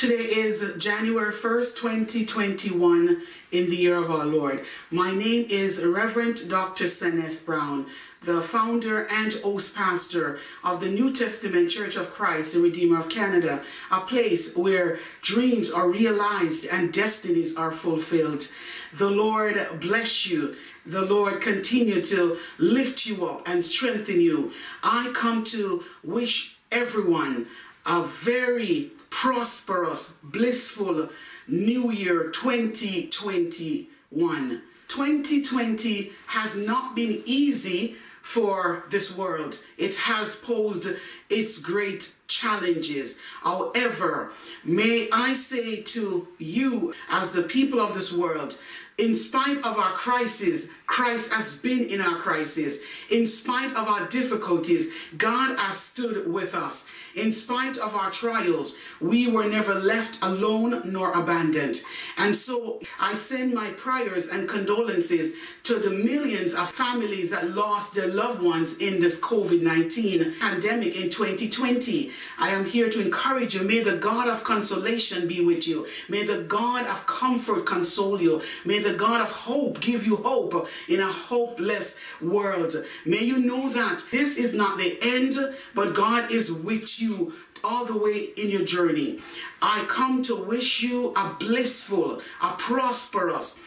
Today is January 1st, 2021, in the year of our Lord. My name is Reverend Dr. Seneth Brown, the founder and host pastor of the New Testament Church of Christ, the Redeemer of Canada, a place where dreams are realized and destinies are fulfilled. The Lord bless you. The Lord continue to lift you up and strengthen you. I come to wish everyone a very prosperous, blissful New Year 2021. 2020 has not been easy for this world. It has posed its great challenges. However, may I say to you, as the people of this world, in spite of our crisis, Christ has been in our crisis. In spite of our difficulties, God has stood with us. In spite of our trials, we were never left alone nor abandoned. And so I send my prayers and condolences to the millions of families that lost their loved ones in this COVID 19 pandemic in 2020. I am here to encourage you. May the God of consolation be with you. May the God of comfort console you. May the God of hope give you hope in a hopeless world. May you know that this is not the end, but God is with you all the way in your journey. I come to wish you a blissful, a prosperous,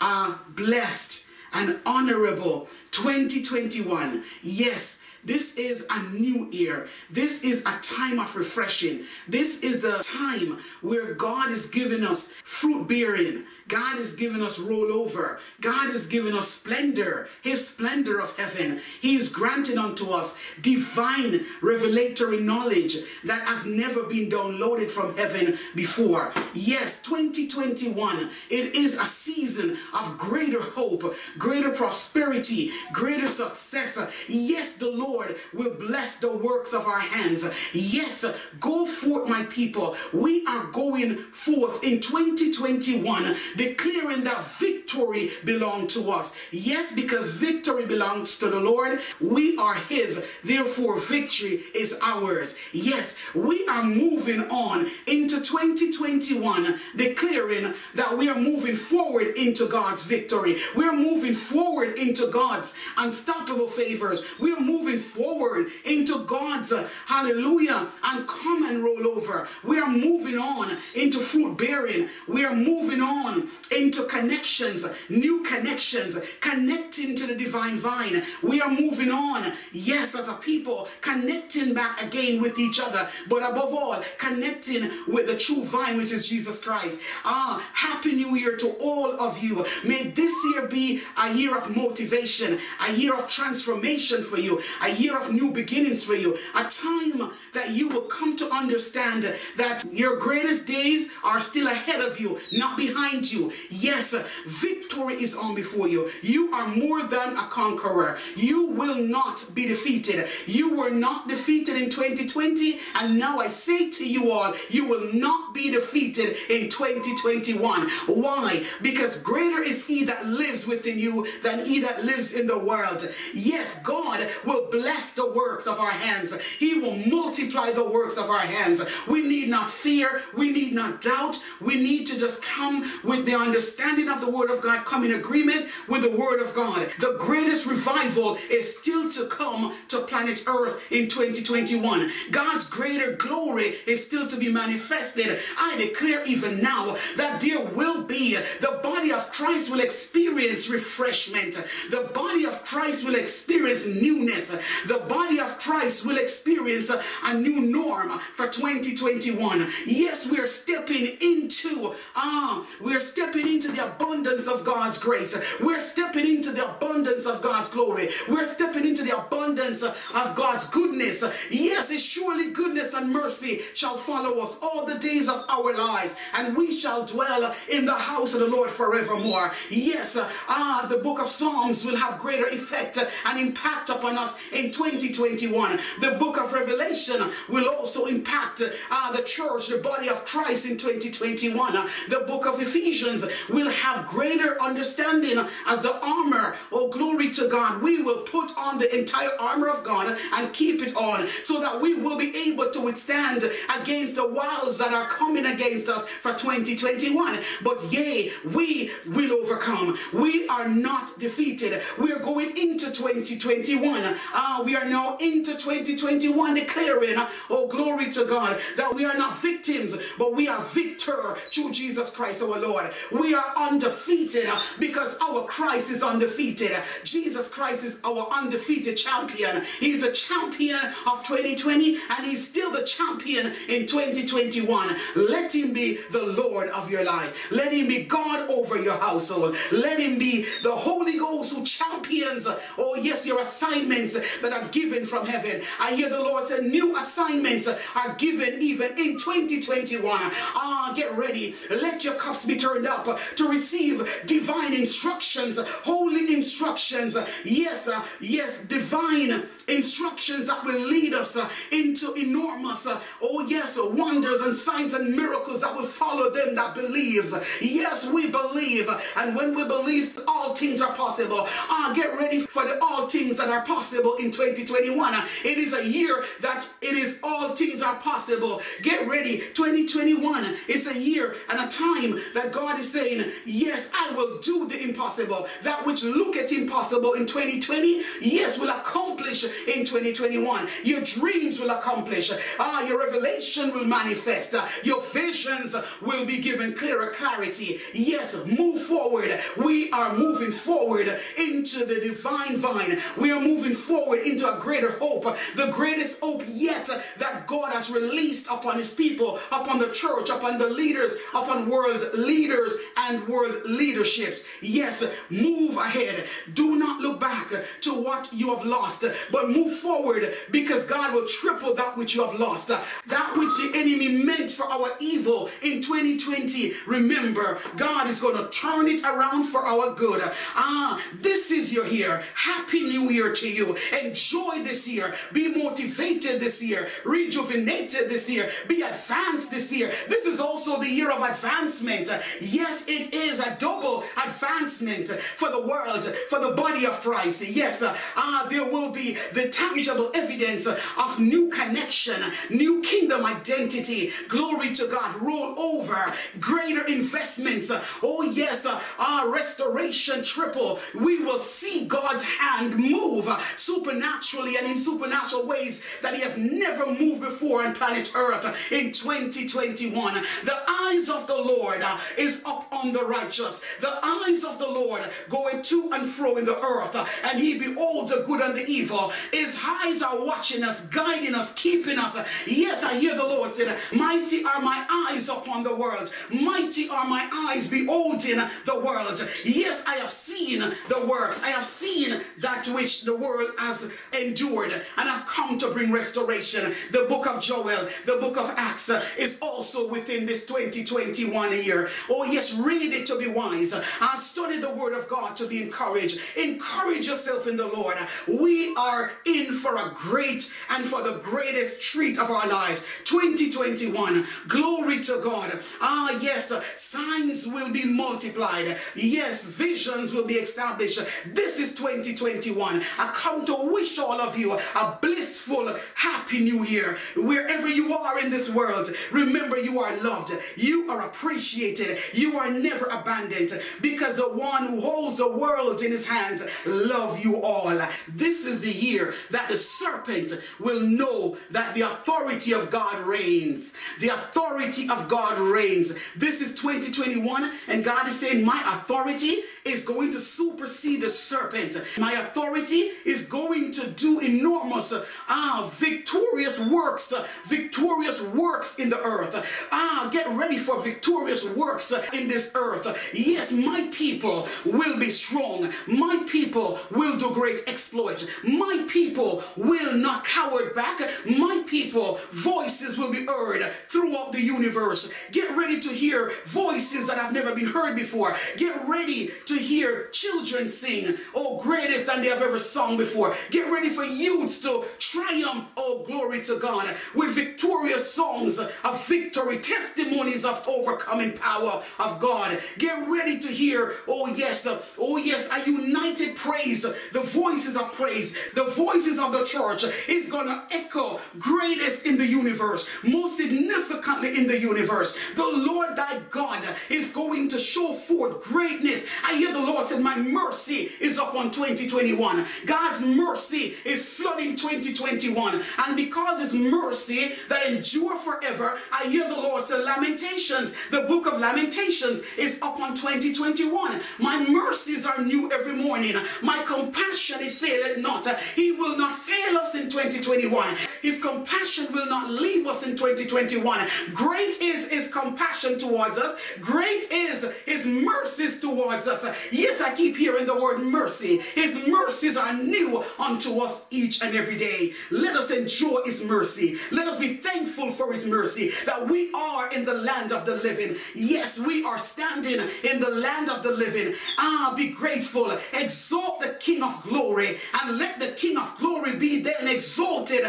a blessed, and honorable 2021. Yes, this is a new year. This is a time of refreshing. This is the time where God is giving us fruit bearing God is giving us rollover. God is giving us splendor, His splendor of heaven. He is granting unto us divine revelatory knowledge that has never been downloaded from heaven before. Yes, 2021, it is a season of greater hope, greater prosperity, greater success. Yes, the Lord will bless the works of our hands. Yes, go forth, my people. We are going forth in 2021 declaring that victory belongs to us. Yes, because victory belongs to the Lord, we are His. Therefore, victory is ours. Yes, we are moving on into 2021, declaring that we are moving forward into God's victory. We're moving forward into God's unstoppable favors. We're moving forward into God's hallelujah and common rollover. We are moving on into fruit bearing. We are moving on into connections, new connections, connecting to the divine vine. We are moving on, yes, as a people, connecting back again with each other, but above all, connecting with the true vine, which is Jesus Christ. Ah, happy new year to all of you. May this year be a year of motivation, a year of transformation for you, a year of new beginnings for you, a time that you will come to understand that your greatest days are still ahead of you, not behind you. Yes, victory is on before you. You are more than a conqueror. You will not be defeated. You were not defeated in 2020, and now I say to you all, you will not be defeated in 2021. Why? Because greater is He that lives within you than He that lives in the world. Yes, God will bless the works of our hands, He will multiply the works of our hands. We need not fear, we need not doubt, we need to just come with the understanding of the Word of God, come in agreement with the Word of God. The greatest revival is still to come to planet Earth in 2021. God's greater glory is still to be manifested. I declare even now that there will be, the body of Christ will experience refreshment. The body of Christ will experience newness. The body of Christ will experience a new norm for 2021. Yes, we're stepping into, ah, we're stepping into the abundance of God's grace. We're stepping into the abundance of God's glory. We're stepping into the abundance of God's goodness. Yes, it's surely goodness and mercy shall follow us all the days of our lives, and we shall dwell in the house of the Lord forevermore. Yes, ah, the book of Psalms will have greater effect and impact upon us in 2021. The book of Revelation will also impact ah, the church, the body of Christ in 2021. The book of Ephesians will have greater understanding as the armor. Oh, glory to God. We will put on the entire armor of God and keep it on so that we will be able to withstand against the wiles that are coming against us for 2021. But yea, we will overcome. We are not defeated. We are going into 2021. Uh, we are now into 2021 declaring, oh, glory to God, that we are not victims, but we are victor through Jesus Christ our Lord. We are undefeated because our Christ is undefeated. Jesus Christ is our undefeated champion. He's a champion of 2020 and he's still the champion in 2021. Let him be the Lord of your life. Let him be God over your household. Let him be the Holy Ghost who champions, oh yes, your assignments that are given from heaven. I hear the Lord say new assignments are given even in 2021. Ah, get ready. Let your cups be turned up to receive divine instructions, holy instructions. Yes, uh, yes, divine instructions that will lead us uh, into enormous, uh, oh yes, wonders and signs and miracles that will follow them that believes. Yes, we believe, and when we believe, all things are possible. Ah, get ready for the all things that are possible in 2021. It is a year that it is all things are possible. Get ready, 2021. It's a year and a time that God is saying, yes, I will do the impossible. That which look at impossible in 2020, yes, will accomplish in 2021. Your dreams will accomplish. Ah, your revelation will manifest. Your visions will be given clearer clarity. Yes, move forward. We are moving forward into the divine vine. We are moving forward into a greater hope. The greatest hope yet that God has released upon his people, upon the church, upon the leaders, upon world leaders and world leaderships. Yes, move ahead. Do not look back to what you have lost, but move forward because God will triple that which you have lost. That which the enemy meant for our evil in 2020, remember, God is going to turn it around for our good. Ah, this is your year. Happy New Year to you. Enjoy this year. Be motivated this year. Rejuvenated this year. Be advanced this year. This is also the year of advancement. Yes, it is a double advancement for the world, for the body of Christ. Yes, ah, there will be the tangible evidence of new connection, new kingdom identity. Glory to God. Roll over. Greater investments. Oh, yes. Our restoration triple. We will see God's hand move supernaturally and in supernatural ways that He has never moved before on planet Earth in 2021. The eyes of the Lord is up on the righteous. The eyes of the Lord going to and fro in the earth, and He beholds the good and the evil. His eyes are watching us, guiding us, keeping us. Yes, I hear the Lord say, Mighty are my eyes upon the world. Mighty are my eyes beholding the world. Yes, I have seen the works. I have seen that which the world has endured, and I've come to bring restoration. The book of Joel, the book of Acts is also within this 2021 year. Oh, yes, read it to be wise. I study the word of God to be encouraged. Encourage yourself in the Lord. We are in for a great and for the greatest treat of our lives. 2021. Glory to God. Ah, yes, signs will be multiplied. Yes, visions will be established. This is 2021. I come to wish all of you a blissful, happy new year. Wherever you are in this world, remember you are loved. You are appreciated. You are never abandoned because the one who holds the world in his hands love you all. This is the year that the serpent will know that the authority of God reigns. The authority of God reigns. This is 2021 and God is saying my authority is going to supersede the serpent. My authority is going to do enormous, ah, victorious works, victorious works in the earth. Ah, get ready for victorious works in this earth. Yes, my people will be strong. My people will do great exploits. My people will not cower back. My people, voices will be heard throughout the universe. Get ready to hear voices that have never been heard before. Get ready to hear children sing, oh, greatest than they have ever sung before. Get ready for youths to triumph, oh, glory to God, with victorious songs of victory, testimonies of overcoming power of God. Get ready to hear, oh, yes, oh, yes, a united praise, the voices of praise, the voices of the church is going to echo greatest in the universe, most significantly in the universe. The Lord thy God is going to show forth greatness. I hear the Lord said, My mercy is upon 2021. God's mercy is flooding 2021. And because it's mercy that endure forever, I hear the Lord say, Lamentations, the book of Lamentations is upon 2021. My mercies are new every morning. My compassion, it faileth not. He will not fail us in 2021. His compassion will not leave us in 2021. Great is his compassion towards us. Great is his mercies towards us. Yes, I keep hearing the word mercy. His mercies are new unto us each and every day. Let us enjoy his mercy. Let us be thankful for his mercy that we are in the land of the living. Yes, we are standing in the land of the living. Ah, be grateful. Exalt the King of glory and let the King of glory be then exalted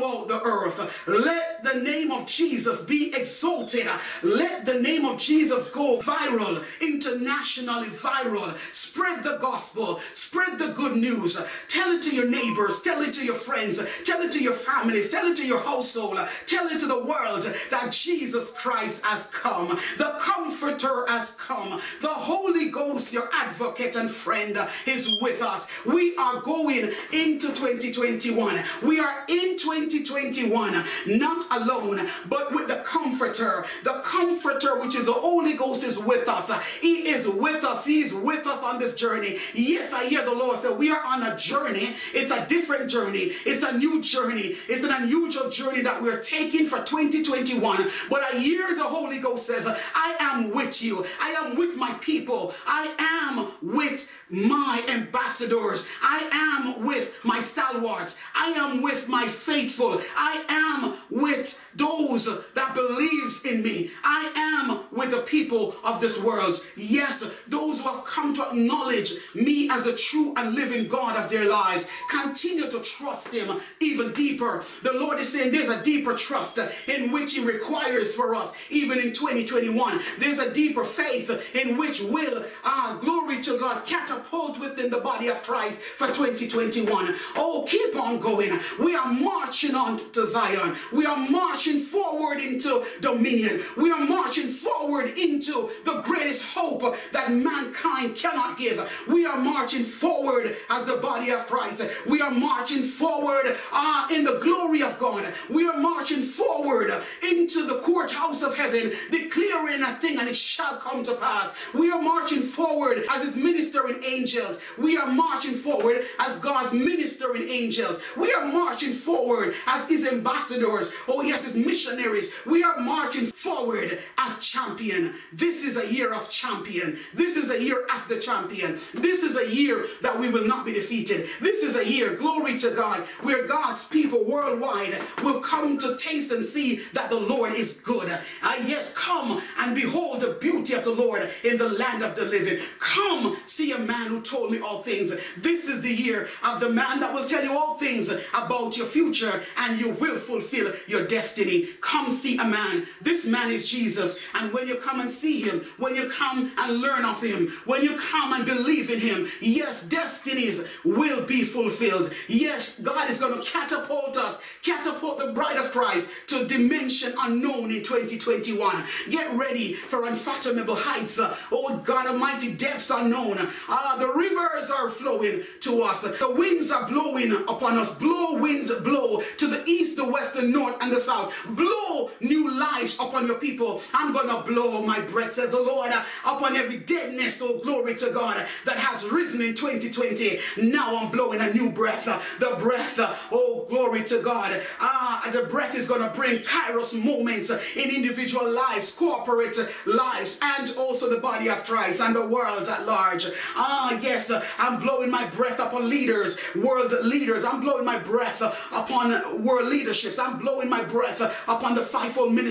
throughout the earth. Let the name of Jesus be exalted. Let the name of Jesus go viral, internationally viral. Spread the gospel, spread the good news. Tell it to your neighbors, tell it to your friends, tell it to your families, tell it to your household, tell it to the world that Jesus Christ has come. The Comforter has come. The Holy Ghost, your advocate and friend, is with us. We are going into 2021. We are in 2021, not alone, but with the Comforter. The Comforter, which is the Holy Ghost, is with us. He is with us. He is with us on this journey. Yes, I hear the Lord say we are on a journey. It's a different journey. It's a new journey. It's an unusual journey that we're taking for 2021. But I hear the Holy Ghost says, I am with you. I am with my people. I am with my ambassadors. I am with my stalwarts. I am with my faithful. I am with those that believes in me. I am with the people of this world. Yes, those who have come to acknowledge me as a true and living God of their lives. Continue to trust him even deeper. The Lord is saying there's a deeper trust in which he requires for us even in 2021. There's a deeper faith in which will, ah, glory to God, catapult within the body of Christ for 2021. Oh, keep on going. We are marching on to Zion. We are marching forward into dominion. We are marching forward into the greatest hope that mankind cannot give. We are marching forward as the body of Christ. We are marching forward uh, in the glory of God. We are marching forward into the courthouse of heaven, declaring a thing and it shall come to pass. We are marching forward as his ministering angels. We are marching forward as God's ministering angels. We are marching forward as his ambassadors. Oh, yes, his missionaries. We are marching forward as champion. This is a year of champion. This is a year after champion. This is a year that we will not be defeated. This is a year, glory to God, where God's people worldwide will come to taste and see that the Lord is good. Uh, yes, come and behold the beauty of the Lord in the land of the living. Come see a man who told me all things. This is the year of the man that will tell you all things about your future and you will fulfill your destiny. Come see a man. This man is Jesus. And when you come and see him, when you come and learn of him, when you come and believe in him, yes, destinies will be fulfilled. Yes, God is going to catapult us, catapult the bride of Christ to dimension unknown in 2021. Get ready for unfathomable heights. Oh God Almighty, depths unknown. Ah, the rivers are flowing to us. The winds are blowing upon us. Blow, wind, blow to the east, the west, the north, and the south. Blow new lives upon your people. I'm gonna blow my breath, says the Lord, upon every deadness, oh glory to God, that has risen in 2020. Now I'm blowing a new breath. The breath, oh glory to God. Ah, the breath is gonna bring kairos moments in individual lives, corporate lives, and also the body of Christ and the world at large. Ah, yes, I'm blowing my breath upon leaders, world leaders. I'm blowing my breath upon world leaderships. I'm blowing my breath upon the fivefold ministry.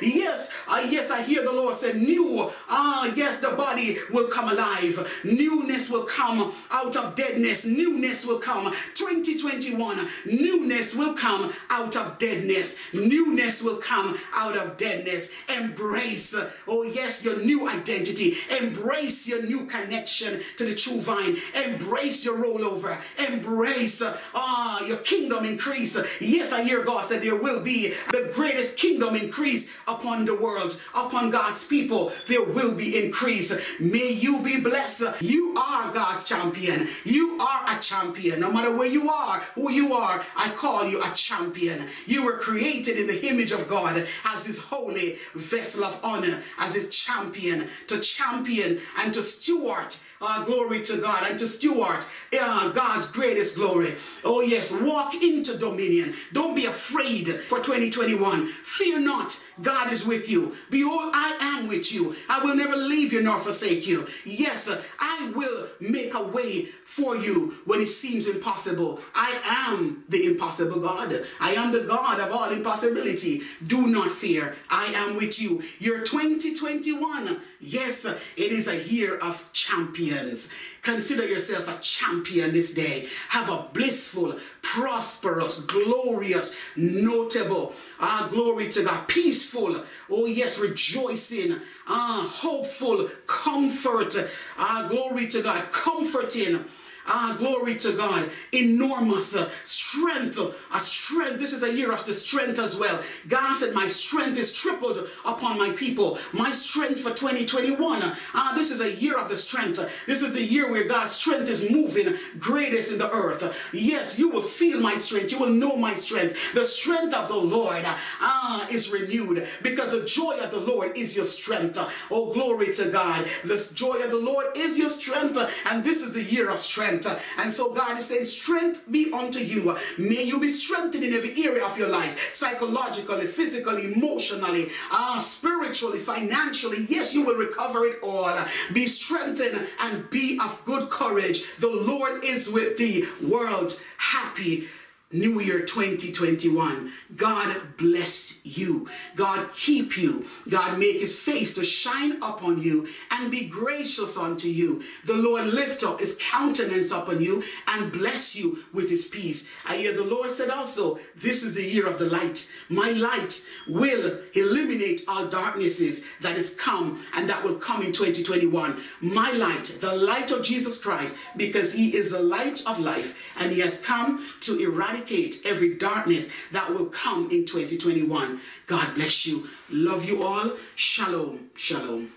Yes, uh, yes, I hear the Lord say, new. Ah, yes, the body will come alive. Newness will come out of deadness. Newness will come. 2021, newness will come out of deadness. Newness will come out of deadness. Embrace, oh yes, your new identity. Embrace your new connection to the true vine. Embrace your rollover. Embrace ah your kingdom increase. Yes, I hear God said there will be the greatest kingdom increase upon the world, upon God's people. There will be increase. May you be blessed. You are God's champion. You are a champion. No matter where you are, who you are, I call you a champion. You were created in the image of God as his holy vessel of honor, as his champion, to champion and to steward uh, glory to God and to steward uh, God's greatest glory. Oh, yes, walk into dominion. Don't be afraid for 2021. Fear not. God is with you. Behold, I am with you. I will never leave you nor forsake you. Yes, I will make a way for you when it seems impossible. I am the impossible God. I am the God of all impossibility. Do not fear. I am with you. Your 2021 Yes, it is a year of champions. Consider yourself a champion this day. Have a blissful, prosperous, glorious, notable, ah, glory to God, peaceful, oh yes, rejoicing, ah, hopeful, comfort, ah, glory to God, comforting, Ah, glory to God. Enormous uh, strength. A uh, strength. This is a year of the strength as well. God said, My strength is tripled upon my people. My strength for 2021. Ah, this is a year of the strength. This is the year where God's strength is moving greatest in the earth. Yes, you will feel my strength. You will know my strength. The strength of the Lord ah, is renewed because the joy of the Lord is your strength. Oh, glory to God. The joy of the Lord is your strength. And this is the year of strength strength. And so God is saying, strength be unto you. May you be strengthened in every area of your life, psychologically, physically, emotionally, uh, spiritually, financially. Yes, you will recover it all. Be strengthened and be of good courage. The Lord is with thee. World, happy New Year 2021. God bless you. God keep you. God make his face to shine upon you and be gracious unto you. The Lord lift up his countenance upon you and bless you with his peace. I hear the Lord said also, this is the year of the light. My light will eliminate all darknesses that is come and that will come in 2021. My light, the light of Jesus Christ, because he is the light of life and he has come to eradicate eradicate every darkness that will come in 2021. God bless you. Love you all. Shalom. Shalom.